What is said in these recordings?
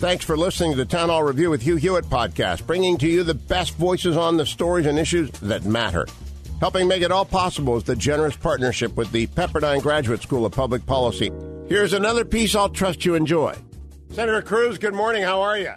Thanks for listening to the Town Hall Review with Hugh Hewitt podcast, bringing to you the best voices on the stories and issues that matter. Helping make it all possible is the generous partnership with the Pepperdine Graduate School of Public Policy. Here's another piece I'll trust you enjoy. Senator Cruz, good morning. How are you?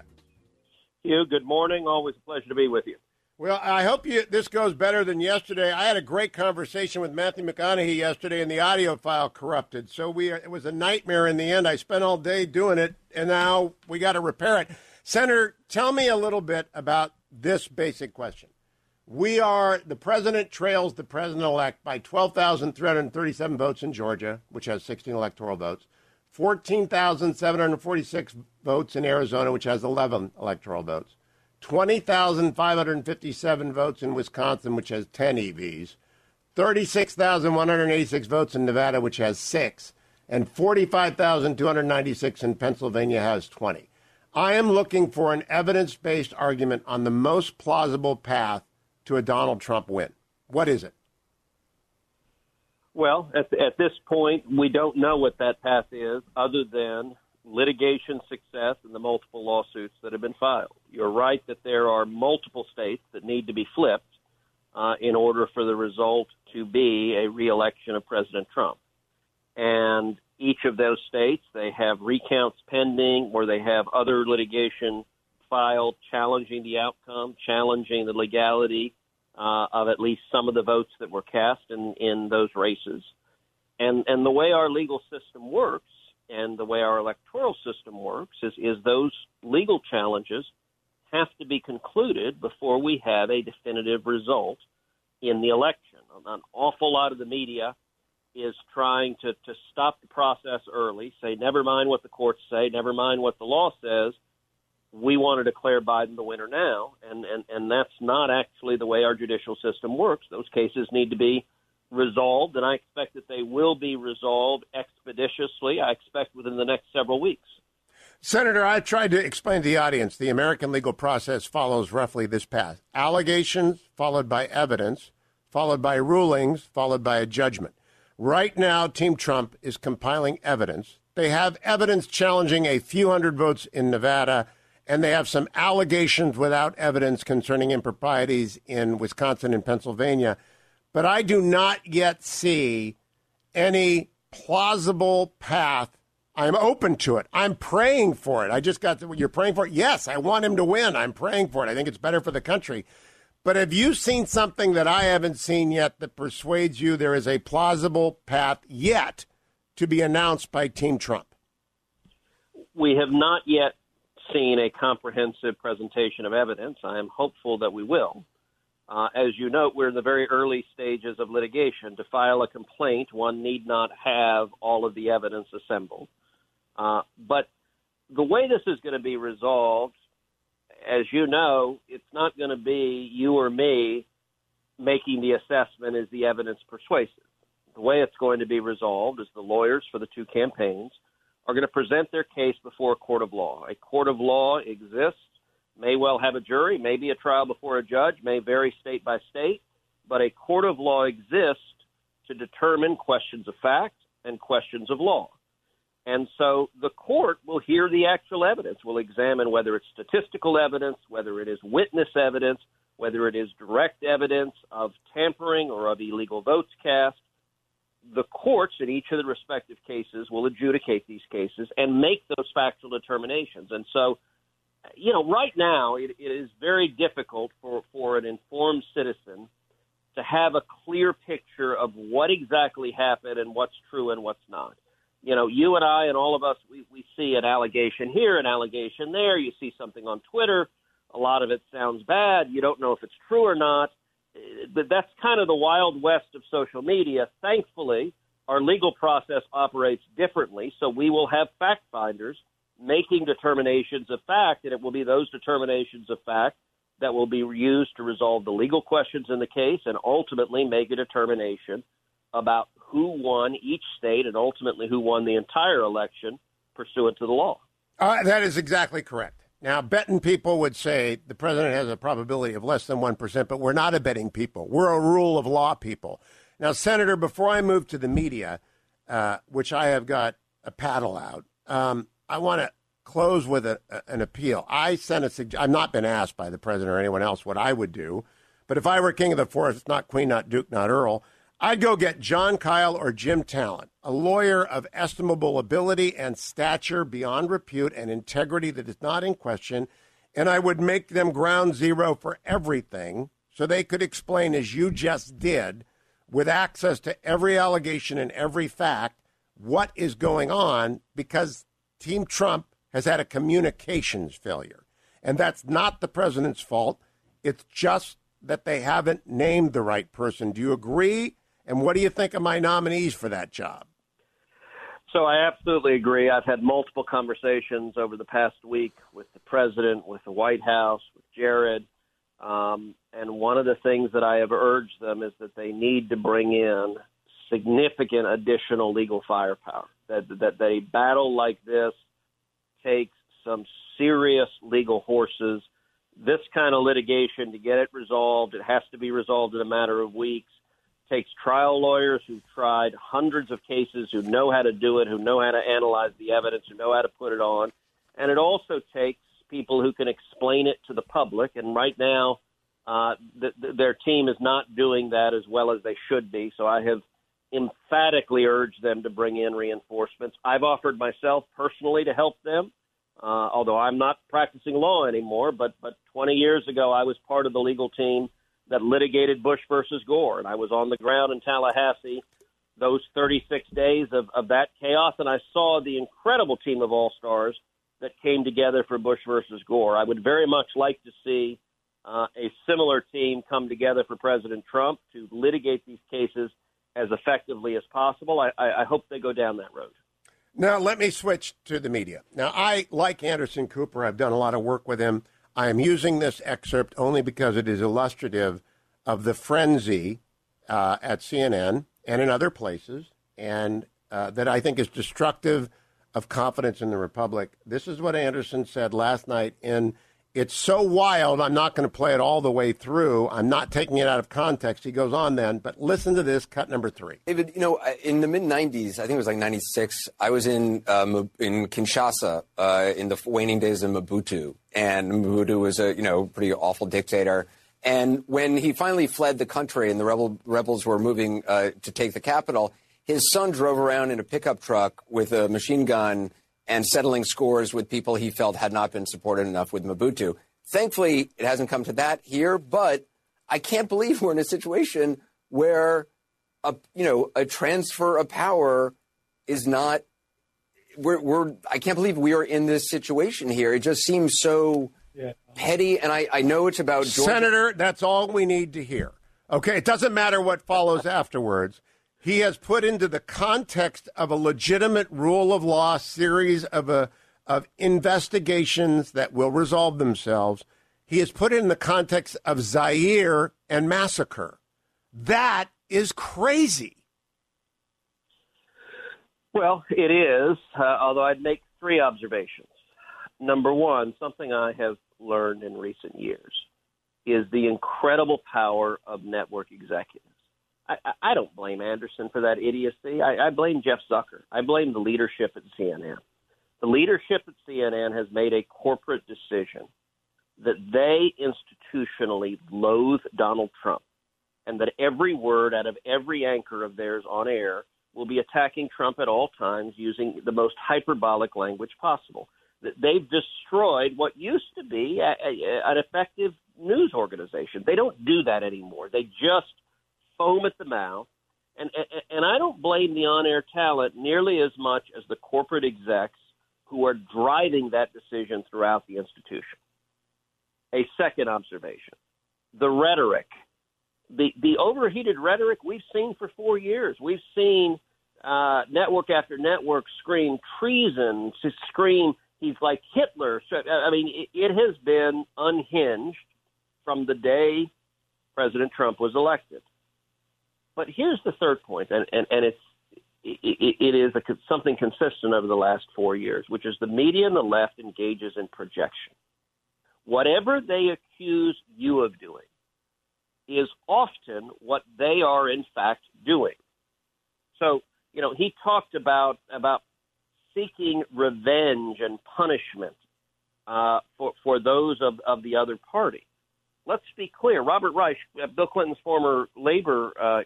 Hugh, good morning. Always a pleasure to be with you. Well, I hope you, this goes better than yesterday. I had a great conversation with Matthew McConaughey yesterday, and the audio file corrupted. So we it was a nightmare in the end. I spent all day doing it, and now we got to repair it. Senator, tell me a little bit about this basic question. We are the president trails the president elect by 12,337 votes in Georgia, which has 16 electoral votes, 14,746 votes in Arizona, which has 11 electoral votes. 20,557 votes in Wisconsin, which has 10 EVs, 36,186 votes in Nevada, which has six, and 45,296 in Pennsylvania has 20. I am looking for an evidence based argument on the most plausible path to a Donald Trump win. What is it? Well, at, at this point, we don't know what that path is other than litigation success and the multiple lawsuits that have been filed. You're right that there are multiple states that need to be flipped uh, in order for the result to be a reelection of President Trump. And each of those states, they have recounts pending or they have other litigation filed challenging the outcome, challenging the legality uh, of at least some of the votes that were cast in, in those races. And, and the way our legal system works and the way our electoral system works is, is those legal challenges have to be concluded before we have a definitive result in the election. An awful lot of the media is trying to, to stop the process early, say, never mind what the courts say, never mind what the law says. We want to declare Biden the winner now. And, and, and that's not actually the way our judicial system works. Those cases need to be resolved, and I expect that they will be resolved expeditiously. I expect within the next several weeks. Senator, I tried to explain to the audience the American legal process follows roughly this path allegations, followed by evidence, followed by rulings, followed by a judgment. Right now, Team Trump is compiling evidence. They have evidence challenging a few hundred votes in Nevada, and they have some allegations without evidence concerning improprieties in Wisconsin and Pennsylvania but I do not yet see any plausible path. I'm open to it. I'm praying for it. I just got you're praying for it. Yes, I want him to win. I'm praying for it. I think it's better for the country. But have you seen something that I haven't seen yet that persuades you there is a plausible path yet to be announced by Team Trump? We have not yet seen a comprehensive presentation of evidence. I am hopeful that we will. Uh, as you note, we're in the very early stages of litigation. To file a complaint, one need not have all of the evidence assembled. Uh, but the way this is going to be resolved, as you know, it's not going to be you or me making the assessment is the evidence persuasive. The way it's going to be resolved is the lawyers for the two campaigns are going to present their case before a court of law. A court of law exists may well have a jury, maybe a trial before a judge, may vary state by state, but a court of law exists to determine questions of fact and questions of law. And so the court will hear the actual evidence, will examine whether it's statistical evidence, whether it is witness evidence, whether it is direct evidence of tampering or of illegal votes cast. The courts in each of the respective cases will adjudicate these cases and make those factual determinations. And so you know, right now it, it is very difficult for, for an informed citizen to have a clear picture of what exactly happened and what's true and what's not. You know, you and I and all of us, we, we see an allegation here, an allegation there. You see something on Twitter. A lot of it sounds bad. You don't know if it's true or not. Uh, but that's kind of the wild west of social media. Thankfully, our legal process operates differently, so we will have fact finders making determinations of fact, and it will be those determinations of fact that will be used to resolve the legal questions in the case and ultimately make a determination about who won each state and ultimately who won the entire election pursuant to the law. Uh, that is exactly correct. Now, betting people would say the president has a probability of less than 1%, but we're not a betting people. We're a rule of law people. Now, Senator, before I move to the media, uh, which I have got a paddle out, um, I want to close with a, an appeal. I sent a sug- I've not been asked by the president or anyone else what I would do, but if I were king of the forest, not queen, not duke, not earl, I'd go get Jon Kyl or Jim Talent, a lawyer of estimable ability and stature beyond repute and integrity that is not in question, and I would make them ground zero for everything so they could explain, as you just did, with access to every allegation and every fact, what is going on because Team Trump has had a communications failure. And that's not the president's fault. It's just that they haven't named the right person. Do you agree? And what do you think of my nominees for that job? So I absolutely agree. I've had multiple conversations over the past week with the president, with the White House, with Jared. Um, and one of the things that I have urged them is that they need to bring in significant additional legal firepower. That that a battle like this takes some serious legal horses. This kind of litigation to get it resolved, it has to be resolved in a matter of weeks It takes trial lawyers who've tried hundreds of cases, who know how to do it, who know how to analyze the evidence, who know how to put it on. And it also takes people who can explain it to the public. And right now, uh, th- th- their team is not doing that as well as they should be. So I have emphatically urge them to bring in reinforcements. I've offered myself personally to help them, uh, although I'm not practicing law anymore. But but 20 years ago, I was part of the legal team that litigated Bush versus Gore. And I was on the ground in Tallahassee those 36 days of, of that chaos, and I saw the incredible team of all stars that came together for Bush versus Gore. I would very much like to see uh, a similar team come together for President Trump to litigate these cases as effectively as possible. I, I, hope they go down that road. Now, let me switch to the media. Now, I like Anderson Cooper. I've done a lot of work with him. I am using this excerpt only because it is illustrative of the frenzy uh, at CNN and in other places, and uh, that I think is destructive of confidence in the republic. This is what Anderson said last night in It's So Wild, I'm not going to play it all the way through. I'm not taking it out of context. He goes on then, but listen to this, cut number three. David, you know, in the mid 90s, I think it was like 96, I was in, uh, in Kinshasa uh, in the waning days of Mobutu and Mobutu was a you know pretty awful dictator. And when he finally fled the country and the rebel, rebels were moving uh, to take the capital, his son drove around in a pickup truck with a machine gun and settling scores with people he felt had not been supported enough with Mobutu. Thankfully, it hasn't come to that here, but I can't believe we're in a situation where a you know a transfer of power is not we're, we're I can't believe we are in this situation here. It just seems so yeah. petty, and I, I know it's about Georgia. Senator. That's all we need to hear. Okay, it doesn't matter what follows afterwards. He has put into the context of a legitimate rule of law series of a of investigations that will resolve themselves. He has put it in the context of Zaire and massacre. That is crazy. Well, it is, uh, although I'd make three observations. Number one, something I have learned in recent years is the incredible power of network executives. I, I don't blame Anderson for that idiocy. I, I blame Jeff Zucker. I blame the leadership at CNN. The leadership at CNN has made a corporate decision that they institutionally loathe Donald Trump and that every word out of every anchor of theirs on air will be attacking Trump at all times using the most hyperbolic language possible. They've destroyed what used to be a, a, an effective news organization. They don't do that anymore. They just foam at the mouth. And, and I don't blame the on air talent nearly as much as the corporate execs who are driving that decision throughout the institution. A second observation the rhetoric the the overheated rhetoric we've seen for four years. We've seen uh, network after network scream treason, to scream He's like Hitler. So, I mean, it, it has been unhinged from the day President Trump was elected. But here's the third point, and, and, and it's it, it is a, something consistent over the last four years, which is the media and the left engages in projection. Whatever they accuse you of doing is often what they are in fact doing. So, you know, he talked about about seeking revenge and punishment uh, for for those of, of the other party. Let's be clear. Robert Reich, uh, Bill Clinton's former labor uh,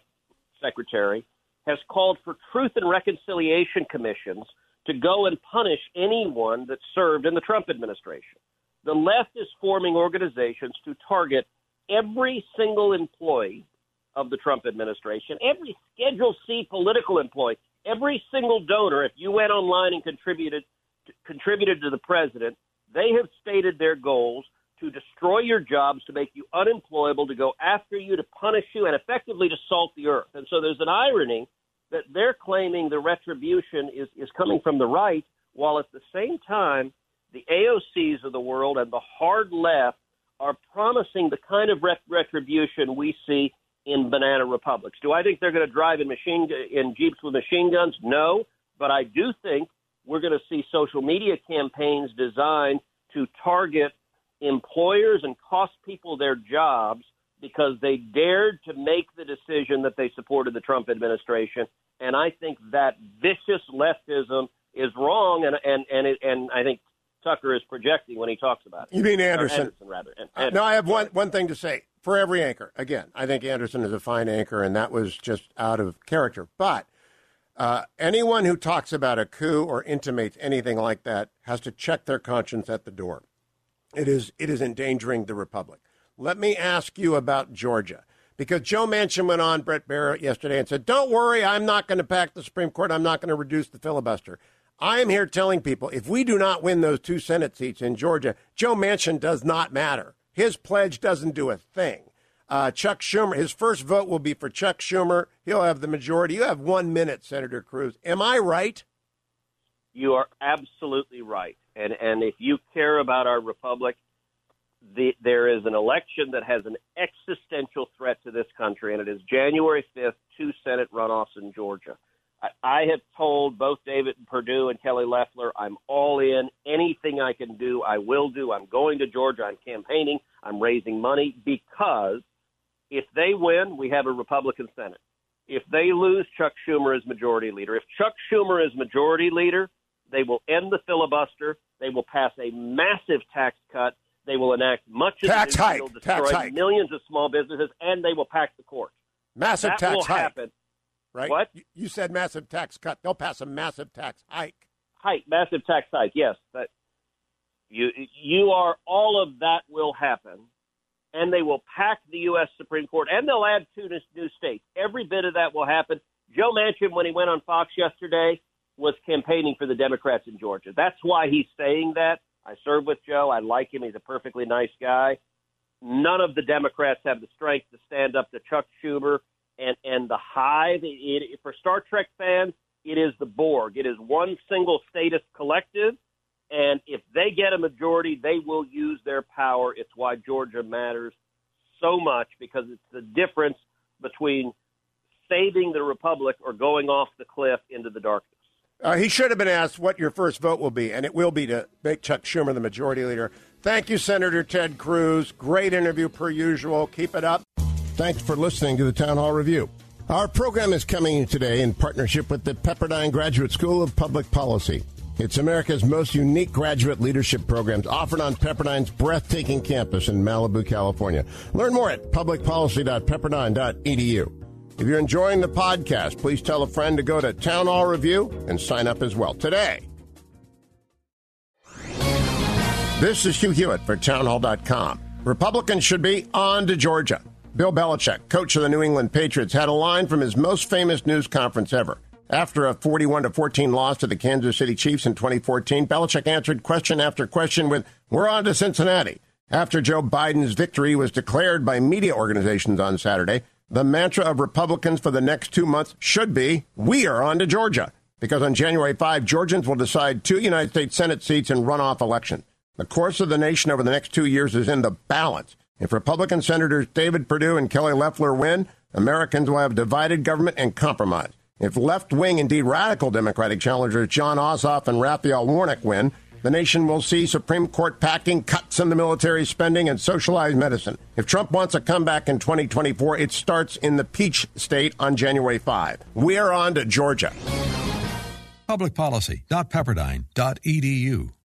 secretary, has called for truth and reconciliation commissions to go and punish anyone that served in the Trump administration. The left is forming organizations to target every single employee of the Trump administration, every Schedule C political employee, every single donor. If you went online and contributed contributed to the president, they have stated their goals to destroy your jobs, to make you unemployable, to go after you, to punish you, and effectively to salt the earth. And so there's an irony that they're claiming the retribution is, is coming from the right, while at the same time, the AOCs of the world and the hard left are promising the kind of ret- retribution we see in banana republics. Do I think they're going to drive in machine in jeeps with machine guns? No, but I do think we're going to see social media campaigns designed to target employers and cost people their jobs because they dared to make the decision that they supported the Trump administration. And I think that vicious leftism is wrong, and and and it, and I think Tucker is projecting when he talks about it. You mean Anderson? Anderson rather. Anderson. No, I have one one thing to say for every anchor. Again, I think Anderson is a fine anchor, and that was just out of character. But uh, anyone who talks about a coup or intimates anything like that has to check their conscience at the door. It is it is endangering the republic. Let me ask you about Georgia. Because Joe Manchin went on Bret Baier yesterday and said, Don't worry, I'm not going to pack the Supreme Court. I'm not going to reduce the filibuster. I am here telling people if we do not win those two Senate seats in Georgia, Joe Manchin does not matter. His pledge doesn't do a thing. Uh, Chuck Schumer, his first vote will be for Chuck Schumer. He'll have the majority. You have one minute, Senator Cruz. Am I right? You are absolutely right. And and if you care about our republic, the, there is an election that has an existential threat to this country, and it is January 5th, two Senate runoffs in Georgia. I, I have told both David Perdue and Kelly Loeffler, I'm all in. Anything I can do, I will do. I'm going to Georgia. I'm campaigning. I'm raising money because if they win, we have a Republican Senate. If they lose, Chuck Schumer is majority leader. If Chuck Schumer is majority leader, they will end the filibuster. They will pass a massive tax cut they will enact much of tax the hike, tax destroy hike. millions of small businesses, and they will pack the court. Massive that tax will hike. happen. Right? What? You said massive tax cut. They'll pass a massive tax hike. Hike, massive tax hike. Yes, but you you are all of that will happen, and they will pack the U.S. Supreme Court, and they'll add two new states. Every bit of that will happen. Joe Manchin, when he went on Fox yesterday, was campaigning for the Democrats in Georgia. That's why he's saying that. I served with Joe. I like him. He's a perfectly nice guy. None of the Democrats have the strength to stand up to Chuck Schumer and and the Hive. It, it, for Star Trek fans, it is the Borg. It is one single status collective, and if they get a majority, they will use their power. It's why Georgia matters so much because it's the difference between saving the republic or going off the cliff into the darkness. Uh, he should have been asked what your first vote will be, and it will be to make Chuck Schumer the majority leader. Thank you, Senator Ted Cruz. Great interview per usual. Keep it up. Thanks for listening to the Town Hall Review. Our program is coming today in partnership with the Pepperdine Graduate School of Public Policy. It's America's most unique graduate leadership programs offered on Pepperdine's breathtaking campus in Malibu, California. Learn more at publicpolicy.pepperdine.edu. If you're enjoying the podcast, please tell a friend to go to Town Hall Review and sign up as well today. This is Hugh Hewitt for townhall.com. Republicans should be on to Georgia. Bill Belichick, coach of the New England Patriots, had a line from his most famous news conference ever. After a 41 to 14 loss to the Kansas City Chiefs in 2014, Belichick answered question after question with, "We're on to Cincinnati." After Joe Biden's victory was declared by media organizations on Saturday, the mantra of Republicans for the next two months should be, We are on to Georgia. because on January 5, Georgians will decide two United States Senate seats in runoff election. The course of the nation over the next two years is in the balance. If Republican Senators David Perdue and Kelly Loeffler win, Americans will have divided government and compromise. If left wing, indeed radical Democratic challengers Jon Ossoff and Raphael Warnock win, the nation will see Supreme Court packing, cuts in the military spending, and socialized medicine. If Trump wants a comeback in 2024, it starts in the Peach State on January 5. We're on to Georgia. Publicpolicy.pepperdine.edu